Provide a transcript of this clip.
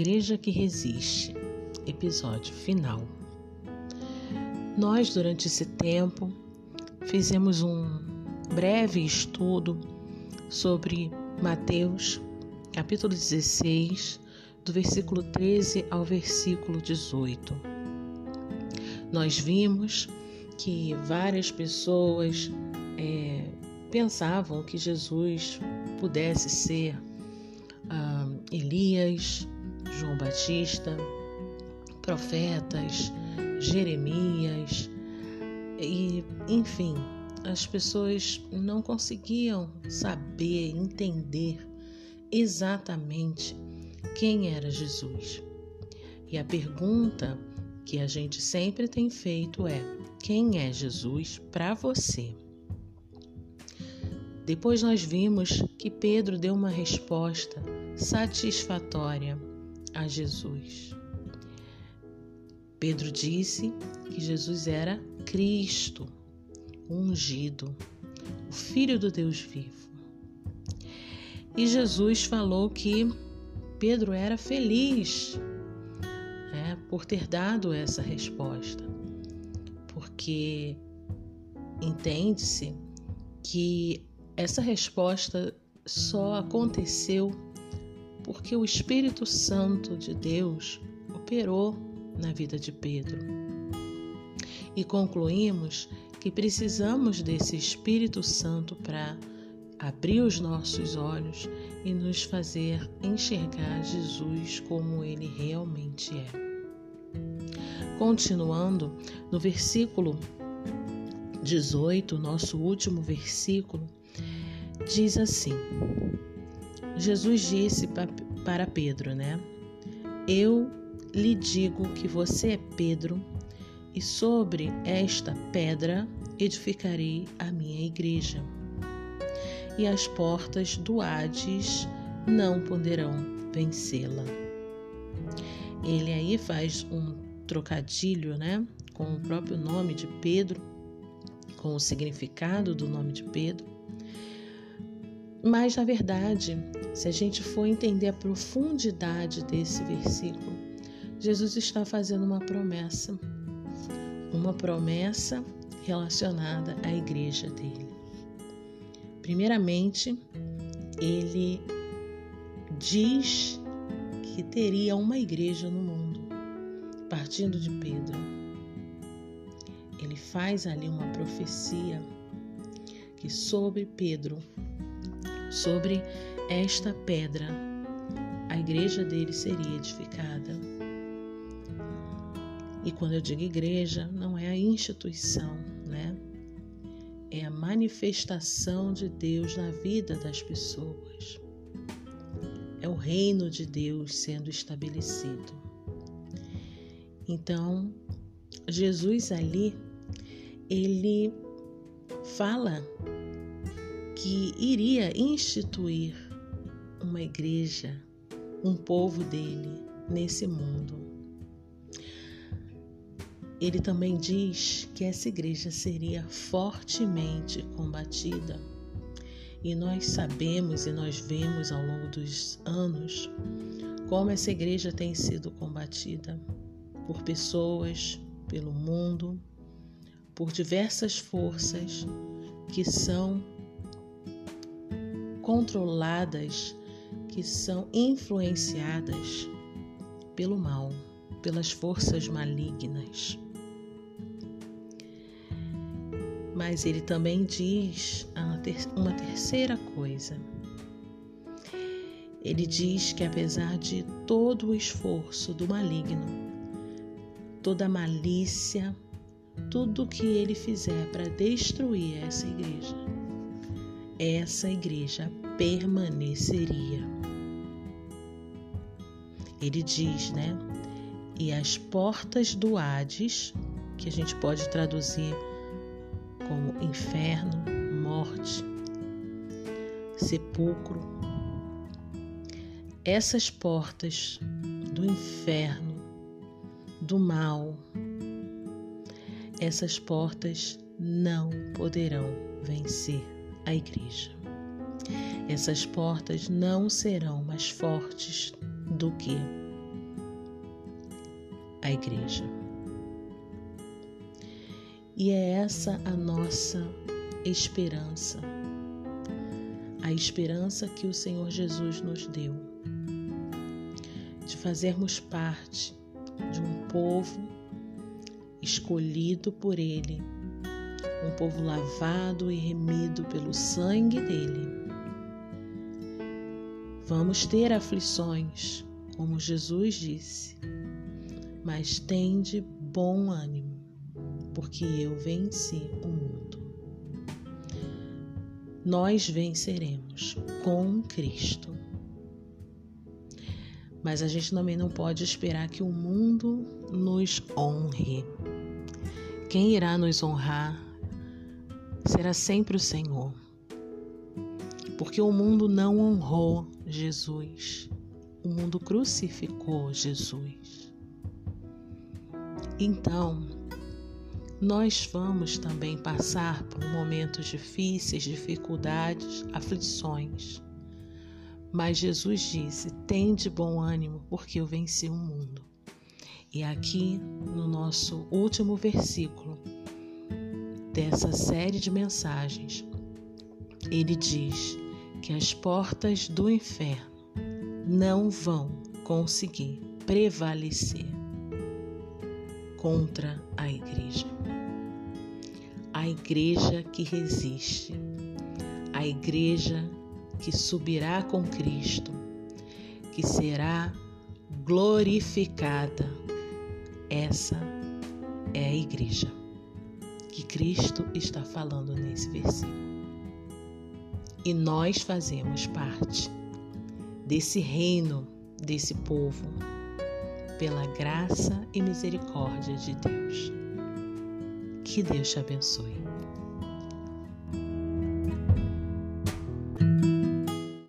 igreja que resiste. Episódio final. Nós, durante esse tempo, fizemos um breve estudo sobre Mateus, capítulo 16, do versículo 13 ao versículo 18. Nós vimos que várias pessoas é, pensavam que Jesus pudesse ser ah, Elias, João Batista, profetas, Jeremias, e enfim, as pessoas não conseguiam saber, entender exatamente quem era Jesus. E a pergunta que a gente sempre tem feito é: quem é Jesus para você? Depois nós vimos que Pedro deu uma resposta satisfatória a Jesus. Pedro disse que Jesus era Cristo, ungido, o Filho do Deus vivo. E Jesus falou que Pedro era feliz né, por ter dado essa resposta, porque entende-se que essa resposta só aconteceu porque o Espírito Santo de Deus operou na vida de Pedro. E concluímos que precisamos desse Espírito Santo para abrir os nossos olhos e nos fazer enxergar Jesus como ele realmente é. Continuando, no versículo 18, nosso último versículo, diz assim: Jesus disse para Pedro, né? Eu lhe digo que você é Pedro, e sobre esta pedra edificarei a minha igreja. E as portas do Hades não poderão vencê-la. Ele aí faz um trocadilho, né, com o próprio nome de Pedro, com o significado do nome de Pedro. Mas, na verdade, se a gente for entender a profundidade desse versículo, Jesus está fazendo uma promessa, uma promessa relacionada à igreja dele. Primeiramente, ele diz que teria uma igreja no mundo, partindo de Pedro. Ele faz ali uma profecia que sobre Pedro Sobre esta pedra, a igreja dele seria edificada. E quando eu digo igreja, não é a instituição, né? É a manifestação de Deus na vida das pessoas. É o reino de Deus sendo estabelecido. Então, Jesus ali, ele fala que iria instituir uma igreja, um povo dele nesse mundo. Ele também diz que essa igreja seria fortemente combatida. E nós sabemos e nós vemos ao longo dos anos como essa igreja tem sido combatida por pessoas, pelo mundo, por diversas forças que são controladas, que são influenciadas pelo mal, pelas forças malignas. Mas ele também diz uma terceira coisa. Ele diz que apesar de todo o esforço do maligno, toda a malícia, tudo que ele fizer para destruir essa igreja, essa igreja permaneceria. Ele diz, né? E as portas do Hades, que a gente pode traduzir como inferno, morte, sepulcro, essas portas do inferno, do mal, essas portas não poderão vencer a igreja. Essas portas não serão mais fortes do que a igreja. E é essa a nossa esperança, a esperança que o Senhor Jesus nos deu, de fazermos parte de um povo escolhido por Ele, um povo lavado e remido pelo sangue dele. Vamos ter aflições, como Jesus disse, mas tende bom ânimo, porque eu venci o mundo. Nós venceremos com Cristo. Mas a gente também não pode esperar que o mundo nos honre. Quem irá nos honrar será sempre o Senhor. Porque o mundo não honrou Jesus. O mundo crucificou Jesus. Então, nós vamos também passar por momentos difíceis, dificuldades, aflições. Mas Jesus disse: Tem de bom ânimo, porque eu venci o mundo. E aqui no nosso último versículo dessa série de mensagens, ele diz que as portas do inferno não vão conseguir prevalecer contra a igreja. A igreja que resiste, a igreja que subirá com Cristo, que será glorificada. Essa é a igreja que Cristo está falando nesse versículo. E nós fazemos parte desse reino, desse povo, pela graça e misericórdia de Deus. Que Deus te abençoe.